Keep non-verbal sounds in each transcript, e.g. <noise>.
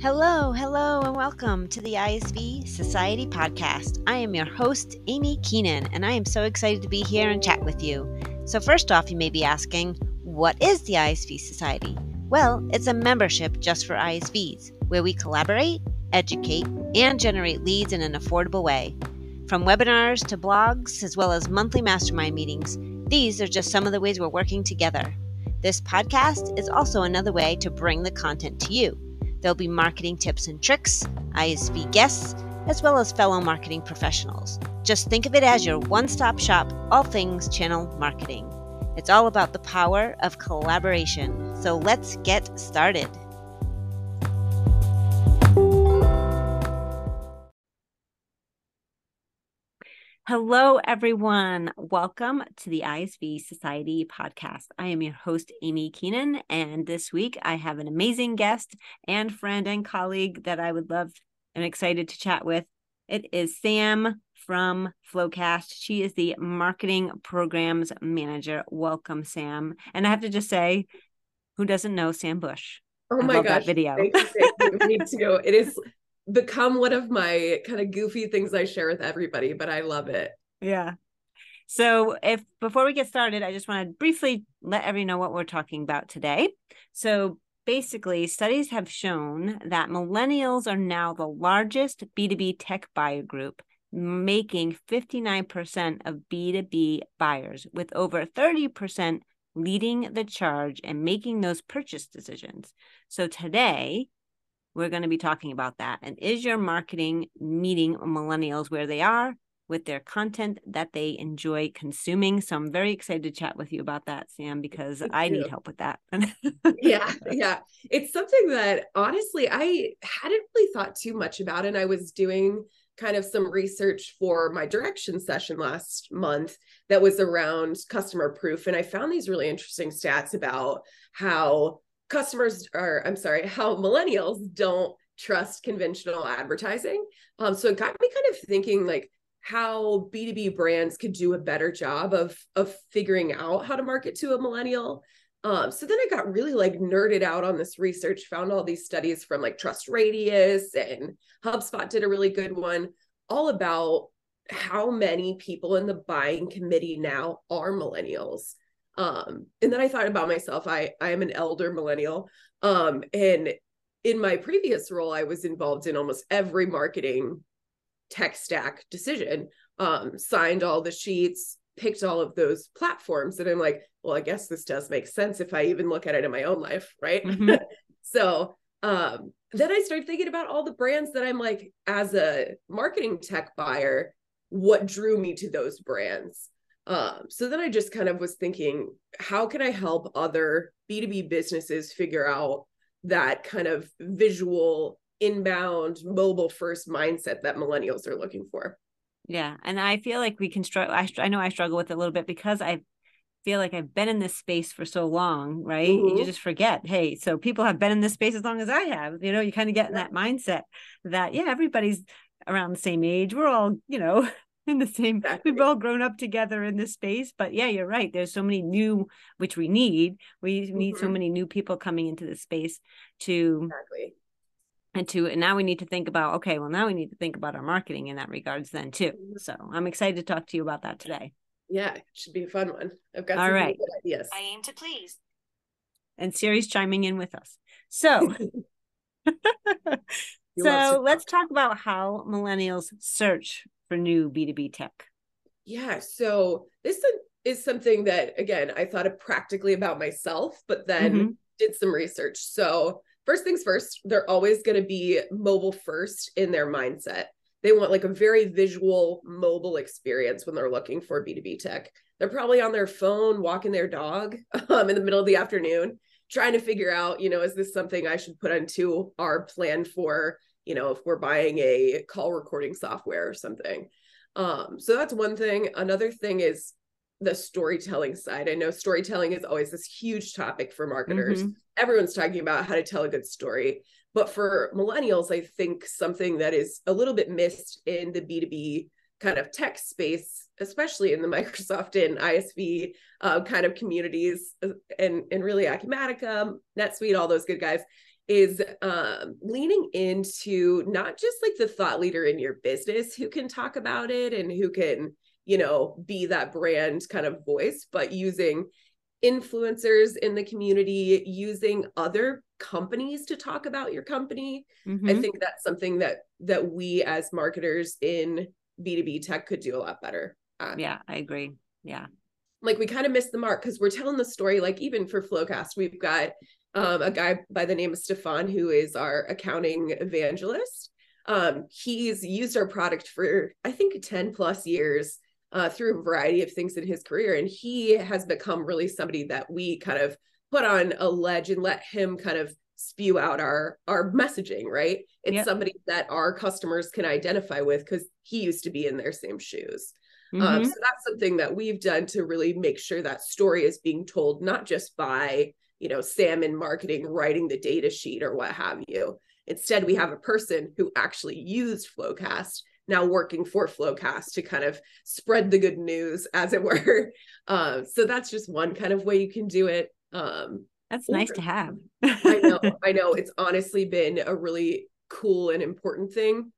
Hello, hello, and welcome to the ISV Society podcast. I am your host, Amy Keenan, and I am so excited to be here and chat with you. So, first off, you may be asking, what is the ISV Society? Well, it's a membership just for ISVs where we collaborate, educate, and generate leads in an affordable way. From webinars to blogs, as well as monthly mastermind meetings, these are just some of the ways we're working together. This podcast is also another way to bring the content to you. There'll be marketing tips and tricks, ISV guests, as well as fellow marketing professionals. Just think of it as your one stop shop, all things channel marketing. It's all about the power of collaboration. So let's get started. Hello, everyone. Welcome to the ISV Society podcast. I am your host, Amy Keenan, and this week I have an amazing guest and friend and colleague that I would love and excited to chat with. It is Sam from FloQast. She is the marketing programs manager. Welcome, Sam. And I have to just say, who doesn't know Sam Bush? Oh my gosh! video. Thank you, thank you. Me too. It is become one of my kind of goofy things I share with everybody, but I love it. Yeah. So, if before we get started, I just want to briefly let everyone know what we're talking about today. So, basically, studies have shown that millennials are now the largest B2B tech buyer group, making 59% of B2B buyers, with over 30% leading the charge and making those purchase decisions. So, today, we're going to be talking about that. And is your marketing meeting millennials where they are with their content that they enjoy consuming? So I'm very excited to chat with you about that, Sam, because I need help with that. yeah, <laughs> yeah. It's something that honestly I hadn't really thought too much about. And I was doing kind of some research for my direction session last month that was around customer proof. And I found these really interesting stats about how customers are i'm sorry <laughs> how millennials don't trust conventional advertising. Um, so it got me kind of thinking like how b2b brands could do a better job of of figuring out how to market to a millennial. Um, so then i got really like nerded out on this research found all these studies from like TrustRadius and hubspot did a really good one all about how many people in the buying committee now are millennials um, and then I thought about myself. I I am an elder millennial. Um, and in my previous role, I was involved in almost every marketing tech stack decision. Um, signed all the sheets, picked all of those platforms, and I'm like, well, I guess this does make sense if I even look at it in my own life, right? Mm-hmm. <laughs> so um, then I started thinking about all the brands that I'm like, as a marketing tech buyer, what drew me to those brands? Um, so then I just kind of was thinking, how can I help other B2B businesses figure out that kind of visual, inbound, mobile first mindset that millennials are looking for? Yeah. And I feel like we can struggle. I, I know I struggle with it a little bit because I feel like I've been in this space for so long, right? Mm-hmm. You just forget, hey, so people have been in this space as long as I have. You know, you kind of get in that mindset that, yeah, everybody's around the same age. We're all, you know, in the same exactly. we've all grown up together in this space but yeah you're right there's so many new which we need we need mm-hmm. so many new people coming into the space to exactly. and to and now we need to think about okay well now we need to think about our marketing in that regards then too mm-hmm. so i'm excited to talk to you about that today. Yeah it should be a fun one. I've got all right. ideas. I aim to please. And siri's chiming in with us. So <laughs> <laughs> so let's talk about how millennials search for new B2B tech? Yeah. So this is something that, again, I thought of practically about myself, but then mm-hmm. did some research. So, first things first, they're always going to be mobile first in their mindset. They want like a very visual mobile experience when they're looking for B2B tech. They're probably on their phone walking their dog <laughs> um, in the middle of the afternoon, trying to figure out, you know, is this something I should put onto our plan for you know, if we're buying a call recording software or something. Um, so that's one thing. Another thing is the storytelling side. I know storytelling is always this huge topic for marketers. Mm-hmm. Everyone's talking about how to tell a good story. But for millennials, I think something that is a little bit missed in the B2B kind of tech space, especially in the <laughs> Microsoft and ISV uh, kind of communities uh, and, and really Acumatica, NetSuite, all those good guys, is um, leaning into not just like the thought leader in your business who can talk about it and who can, you know, be that brand kind of voice, but using influencers in the community, using other companies to talk about your company. Mm-hmm. I think that's something that that we as marketers in B2B tech could do a lot better. At. Yeah, I agree. Yeah. Like we kind of missed the mark because we're telling the story, like even for FloQast, we've got um, a guy by the name of Stefan, who is our accounting evangelist. Um, he's used our product for, I think, 10 plus years uh, through a variety of things in his career. And he has become really somebody that we kind of put on a ledge and let him kind of spew out our our messaging right it's yep. somebody that our customers can identify with because he used to be in their same shoes mm-hmm. um, so that's something that we've done to really make sure that story is being told not just by you know, Sam in marketing writing the data sheet or what have you. Instead, we have a person who actually used FloQast now working for FloQast to kind of spread the good news, as it <laughs> were. Uh, so that's just one kind of way you can do it. Um, that's nice to have. I know, <laughs> I know. It's honestly been a really cool and important thing.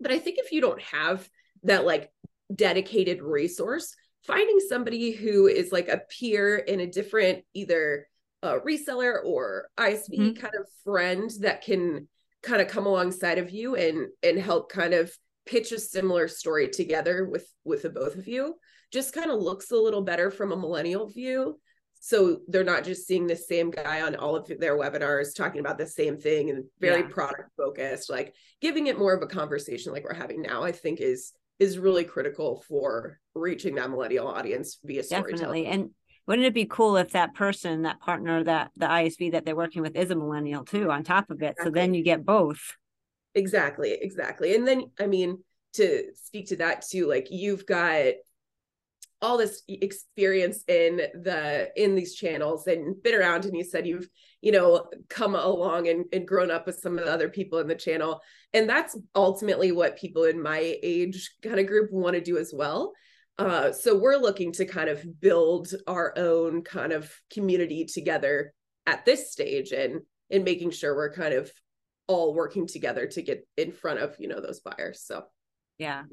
But I think if you don't have that like dedicated resource, finding somebody who is like a peer in a different either a reseller or ISV mm-hmm. kind of friend that can kind of come alongside of you and and help kind of pitch a similar story together with with the both of you just kind of looks a little better from a millennial view so they're not just seeing the same guy on all of their webinars talking about the same thing and very yeah. product focused like giving it more of a conversation like we're having now i think is is really critical for reaching that millennial audience via storytelling definitely and wouldn't it be cool if that person, that partner, that the ISV that they're working with is a millennial too, on top of it? Exactly. So then you get both. Exactly, exactly. And then, I mean, to speak to that too, like you've got all this experience in the in these channels and been around and you said you've you know come along and, and grown up with some of the other people in the channel. And that's ultimately what people in my age kind of group want to do as well. Uh, so we're looking to kind of build our own kind of community together at this stage and and making sure we're kind of all working together to get in front of you know those buyers so. Yeah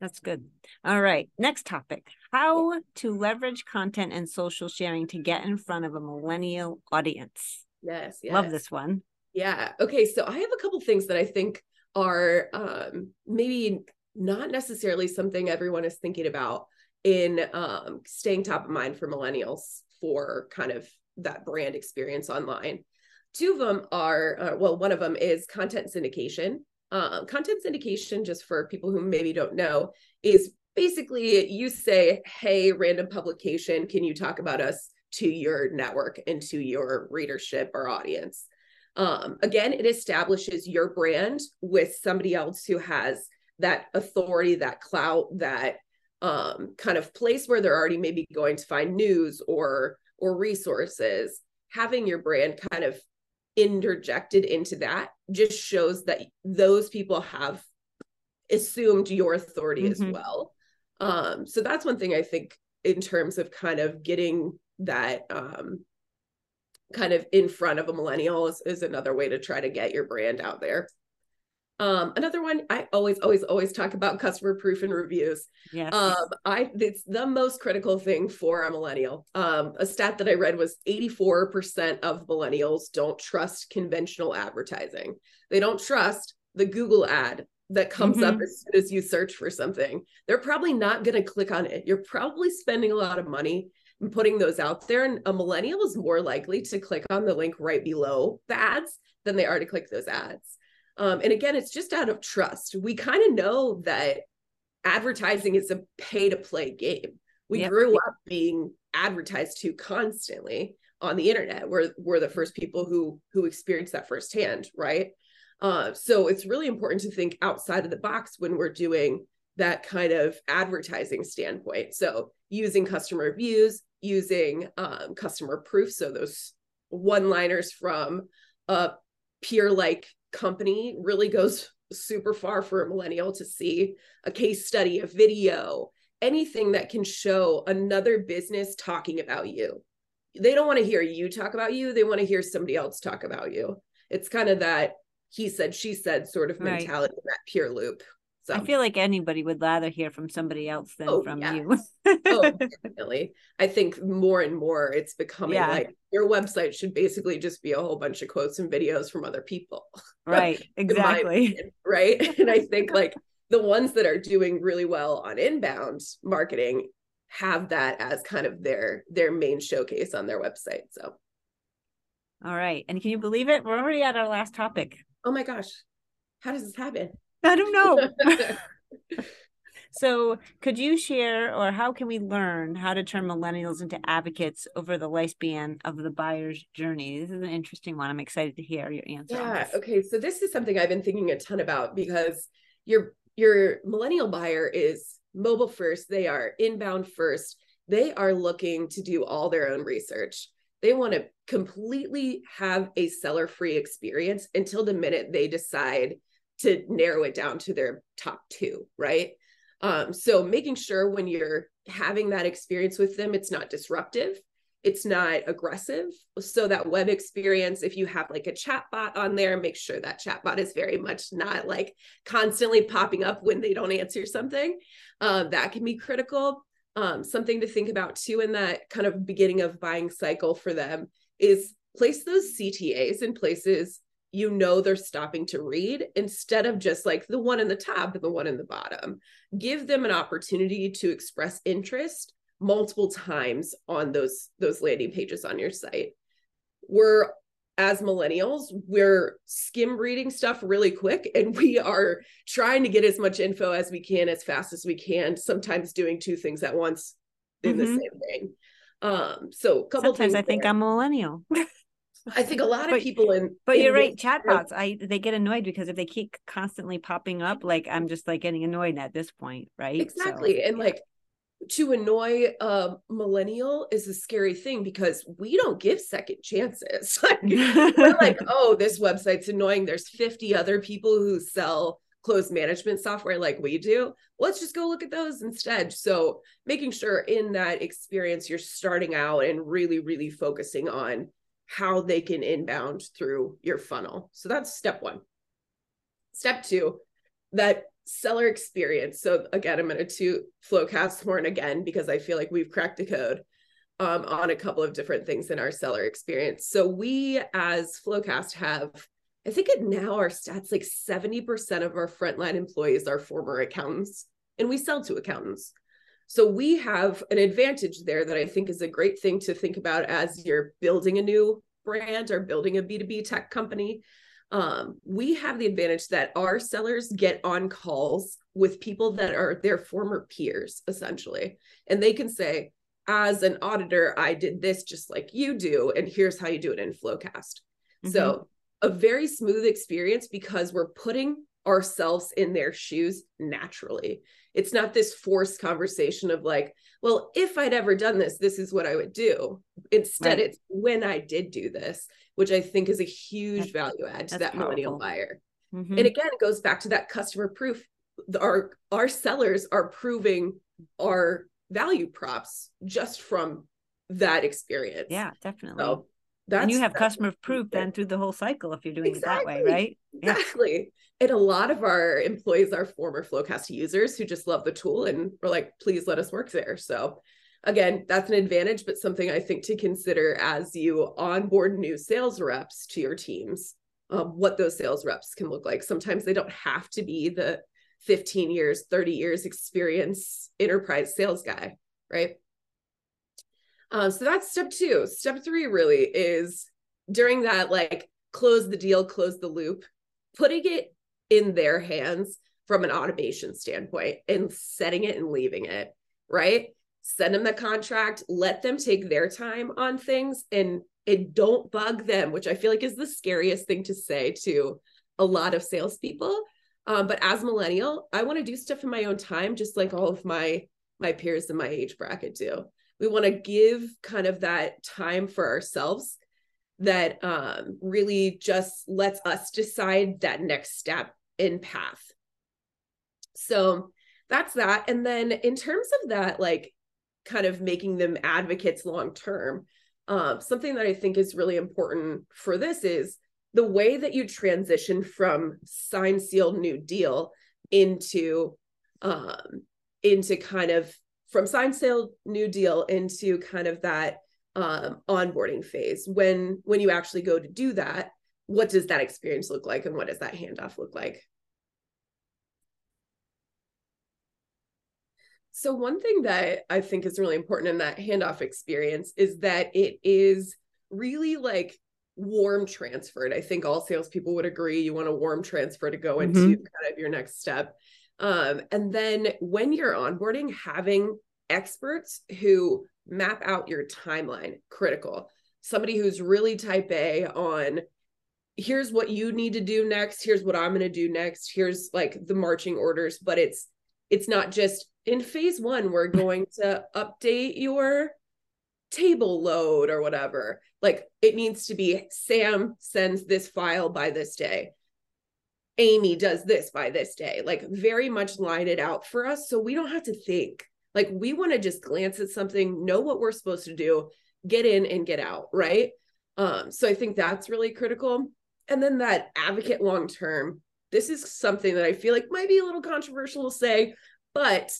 that's good all right next topic how to leverage content and social sharing to get in front of a millennial audience yes, yes. love this one yeah okay so i have a couple things that i think are um maybe not necessarily something everyone is thinking about in um, staying top of mind for millennials for kind of that brand experience online. Two of them are, uh, well, one of them is content syndication. Uh, content syndication, just for people who maybe don't know, is basically you say, hey, random publication, can you talk about us to your network and to your readership or audience? Um, again, it establishes your brand with somebody else who has that authority, that clout, that um, kind of place where they're already maybe going to find news or or resources, having your brand kind of interjected into that just shows that those people have assumed your authority mm-hmm. as well. Um, so that's one thing I think in terms of kind of getting that um, kind of in front of a millennial is, is another way to try to get your brand out there. Um, another one I always, always, always talk about customer proof and reviews. Yes. Um, I it's the most critical thing for a millennial. Um, a stat that I read was 84% of millennials don't trust conventional advertising. They don't trust the Google ad that comes mm-hmm. up as soon as you search for something. They're probably not going to click on it. You're probably spending a lot of money and putting those out there. And a millennial is more likely to click on the link right below the ads than they are to click those ads. Um, and again, it's just out of trust. We kind of know that advertising is a pay to play game. We yep. grew up being advertised to constantly on the internet. We're, we're the first people who who experienced that firsthand, right? Uh, so it's really important to think outside of the box when we're doing that kind of advertising standpoint. So using customer reviews, using um, customer proof. So those one liners from a peer like company really goes super far for a millennial to see a case study, a video, anything that can show another business talking about you. They don't want to hear you talk about you, they want to hear somebody else talk about you. it's kind of that he said she said sort of mentality in that peer loop so I feel like anybody would rather hear from somebody else than Oh, from yeah. you. <laughs> oh <laughs> definitely i think more and more it's becoming Yeah. like your website should basically just be a whole bunch of quotes and videos from other people <laughs> right. Exactly. opinion, right <laughs> and i think like the ones that are doing really well on inbound marketing have that as kind of their their main showcase on their website so All right. And can you believe it? We're already at our last topic. oh my gosh how does this happen I don't know. So, could you share, or how can we learn how to turn millennials into advocates over the lifespan of the buyer's journey? This is an interesting one. I'm excited to hear your answer. Yeah. Okay. So this is something I've been thinking a ton about because your your millennial buyer is mobile first. They are inbound first. They are looking to do all their own research. They want to completely have a seller free experience until the minute they decide to narrow it down to their top two, right? Um, so making sure when you're having that experience with them, it's not disruptive it's not aggressive. So that web experience, if you have like a chat bot on there, make sure that chat bot is very much not like constantly popping up when they don't answer something. Um, that can be critical. Um, something to think about too in that kind of beginning of buying cycle for them is place those CTAs in places you know they're stopping to read instead of just like the one in the top and the one in the bottom. Give them an opportunity to express interest multiple times on those those landing pages on your site we're as millennials we're skim reading stuff really quick and we are trying to get as much info as we can as fast as we can sometimes doing two things at once in the Mhm. same thing um so a couple Sometimes I think there. I'm a millennial. <laughs> i think a lot of But- people in But in you're right, chatbots. I they get annoyed because if they keep constantly popping up, like I'm just like getting annoyed at this point, right? So, exactly and yeah. like to annoy a millennial is a scary thing because we don't give second chances <laughs> like we're like <laughs> oh this website's annoying there's 50 other people who sell closed management software like we do let's just go look at those instead so making sure in that experience you're starting out and really really focusing on how they can inbound through your funnel so that's step one step two that seller experience so again i'm going to toot FloQast horn again because i feel like we've cracked the code um, on a couple of different things in our seller experience. So we as FloQast have, I think it now our stats like 70% of our frontline employees are former accountants and we sell to accountants. So we have an advantage there that I think is a great thing to think about as you're building a new brand or building a B2B tech company. Um, we have the advantage that our sellers get on calls with people that are their former peers, essentially. And they can say, as an auditor, I did this just like you do, and here's how you do it in FloQast. So, a very smooth experience because we're putting ourselves in their shoes naturally. It's not this forced conversation of like, well, if I'd ever done this, this is what I would do. Instead, Right. it's when I did do this, which I think is a huge That's- value add to that millennial powerful. buyer. Mhm. And again, it goes back to that customer proof. Our our sellers are proving our value props just from that experience. yeah, definitely. So that's and you have customer proof then through the whole cycle if you're doing it that way, Exactly. right? Yeah. Exactly. And a lot of our employees are former FloQast users who just love the tool and are like, please let us work there. So again, that's an advantage, but something I think to consider as you onboard new sales reps to your teams, um, what those sales reps can look like. Sometimes they don't have to be the 15 years, 30 years experience enterprise sales guy, right? Uh, so that's step two. Step three really is during that, like close the deal, close the loop, putting it in their hands from an automation standpoint and setting it and leaving it, right? Send them the contract, let them take their time on things and and don't bug them, which I feel like is the scariest thing to say to a lot of salespeople. Um, but as millennial, I want to do stuff in my own time, just like all of my my peers in my age bracket do. We want to give kind of that time for ourselves that um, really just lets us decide that next step in path. So that's that. And then in terms of that, like kind of making them advocates long term, um, something that I think is really important for this is the way that you transition from sign sealed new deal into um into kind of from sign sale new deal into kind of that um onboarding phase when when you actually go to do that what does that experience look like and what does that handoff look like so one thing that i think is really important in that handoff experience is that it is really like warm transferred. I think all salespeople would agree you want a warm transfer to go into mm-hmm. kind of your next step. Um, and then when you're onboarding, having experts who map out your timeline, critical. Somebody who's really type A on here's what you need to do next, here's what I'm going to do next, here's like the marching orders, but it's it's not just in phase 1 we're going to update your table load or whatever like it needs to be Sam sends this file by this day. Amy does this by this day. Like very much line it out for us so we don't have to think. Like we want to just glance at something, know what we're supposed to do, get in and get out, right? Um so I think that's really critical. And then that advocate long term. This is something that I feel like might be a little controversial to say, but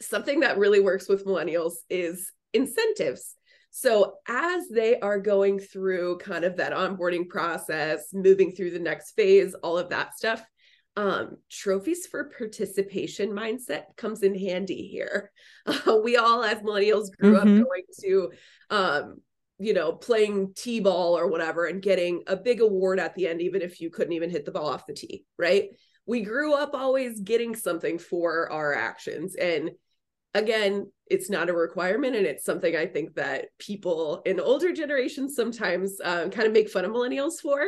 something that really works with millennials is incentives. So, as they are going through kind of that onboarding process, moving through the next phase, all of that stuff, um, trophies for participation mindset comes in handy here. Uh, <laughs> we all, as millennials, grew mm-hmm. up going to, um, you know, playing t ball or whatever and getting a big award at the end, even if you couldn't even hit the ball off the tee, right? We grew up always getting something for our actions. And again, it's not a requirement and it's something i think that people in older generations sometimes um, kind of make fun of millennials for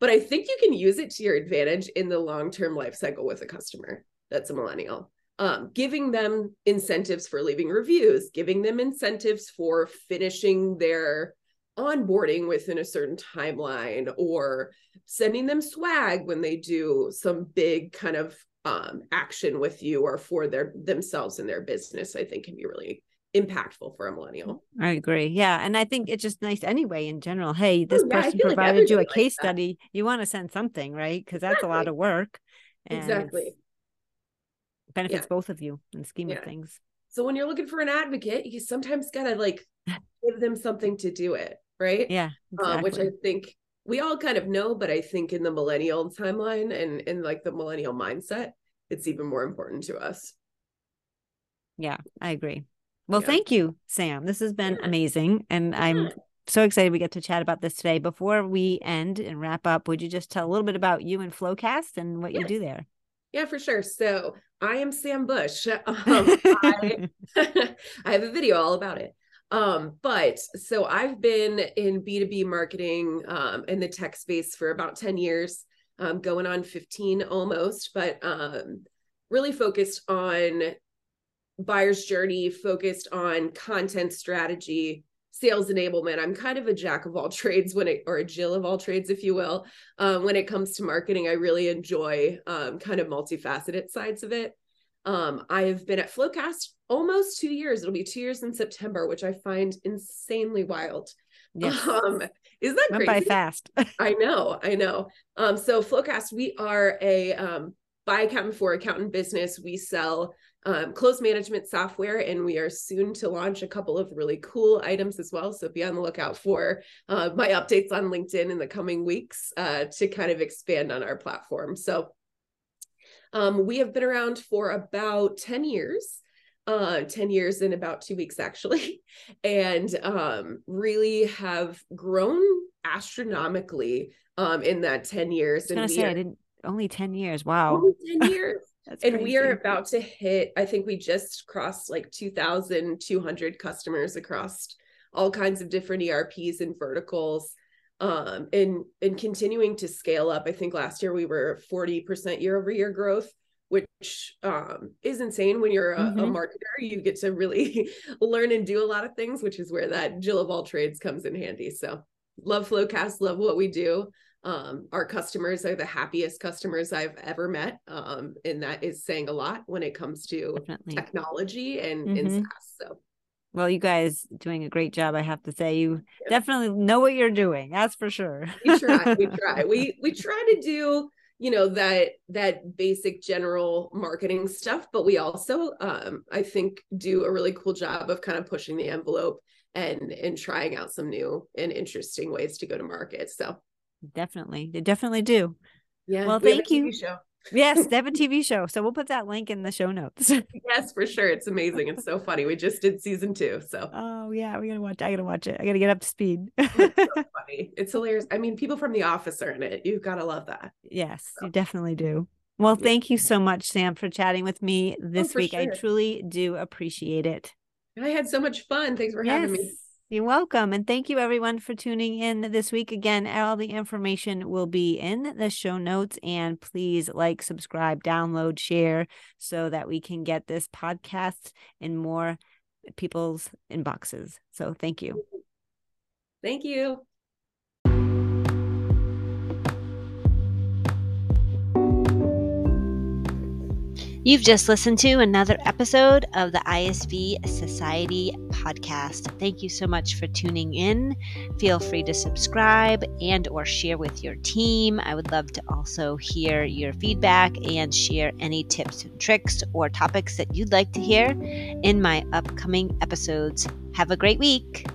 but i think you can use it to your advantage in the long-term life cycle with a customer that's a millennial um, giving them incentives for leaving reviews giving them incentives for finishing their onboarding within a certain timeline or sending them swag when they do some big kind of um, action with you or for their themselves and their business, I think can be really impactful for a millennial. I agree. Yeah. And I think it's just nice anyway in general. Hey, this oh, yeah, person provided like you a case study. You want to send something, right? Because that's exactly. a lot of work. exactly. Benefits yeah. both of you in the scheme yeah. of things. So when you're looking for an advocate, you sometimes gotta like give them something to do it, right? Yeah. Exactly. Um, which I think we all kind of know, but I think in the millennial timeline and in like the millennial mindset, it's even more important to us. Yeah, I agree. Well, yeah. thank you, Sam. This has been yeah. amazing. And yeah. I'm so excited we get to chat about this today. Before we end and wrap up, would you just tell a little bit about you and FloQast and what you do there? Yeah, for sure. So I am Sam Bush. <laughs> Um, I, <laughs> <laughs> I have a video all about it. Um, but so I've been in B2B marketing um, in the tech space for about 10 years, um, going on 15 almost, but um, really focused on buyer's journey, focused on content strategy, sales enablement. I'm kind of a jack of all <laughs> trades when it, or a Jill of all trades, if you will. Um, when it comes to marketing, I really enjoy um, kind of multifaceted sides of it. Um, I've been at FloQast almost two years. It'll be two years in September, which I find insanely wild. Yes. <laughs> Um, is that Went crazy? by fast. <laughs> I know, I know. Um, so FloQast, we are a um, by accountant for accountant business. We sell um, close management software, and we are soon to launch a couple of really cool items as well. So be on the lookout for uh, my updates on LinkedIn in the coming weeks uh, to kind of expand on our platform. So um, we have been around for about 10 years. Uh, 10 years in about two weeks actually <laughs> and um, really have grown astronomically um, in that 10 years and say, are, I didn't only 10 years wow only 10 <laughs> years and crazy. we are about to hit i think we just crossed like 2200 customers across all kinds of different erps and verticals um, and and continuing to scale up. I think last year we were 40% year over year growth, which um, is insane when you're a, mm-hmm. a, marketer. You get to really <laughs> learn and do a lot of things, which is where that Jill of all trades comes in handy. So love FloQast, love what we do. Um, our customers are the happiest customers I've ever met. Um, and that is saying a lot when it comes to Definitely. technology and, mm-hmm. and SaaS. So Well, you guys doing a great job, I have to say. You definitely know what you're doing. That's for sure. we try. We <laughs> try. We we try to do you know that that basic general marketing stuff but we also um i think do a really cool job of kind of pushing the envelope and and trying out some new and interesting ways to go to market so definitely they definitely do yeah well we thank you yes, they have a TV show. So we'll put that link in the show notes. <laughs> yes, for sure. It's amazing. It's so funny. We just did season two. So Oh yeah, we gotta watch I gotta watch it. I gotta get up to speed. <laughs> it's so <laughs> funny. It's hilarious. I mean, people from the office are in it. You've gotta love that. Yes, so. you definitely do. Well, thank you so much, Sam, for chatting with me oh, this oh, week. Sure. I truly do appreciate it. I had so much fun. Thanks for yes. having me. You're welcome. And thank you everyone for tuning in this week. Again, all the information will be in the show notes. And please like, subscribe, download, share so that we can get this podcast in more people's inboxes. So thank you. Thank you. You've just listened to another episode of the ISV Society podcast. Thank you so much for tuning in. Feel free to subscribe and or share with your team. I would love to also hear your feedback and share any tips and tricks or topics that you'd like to hear in my upcoming episodes. Have a great week.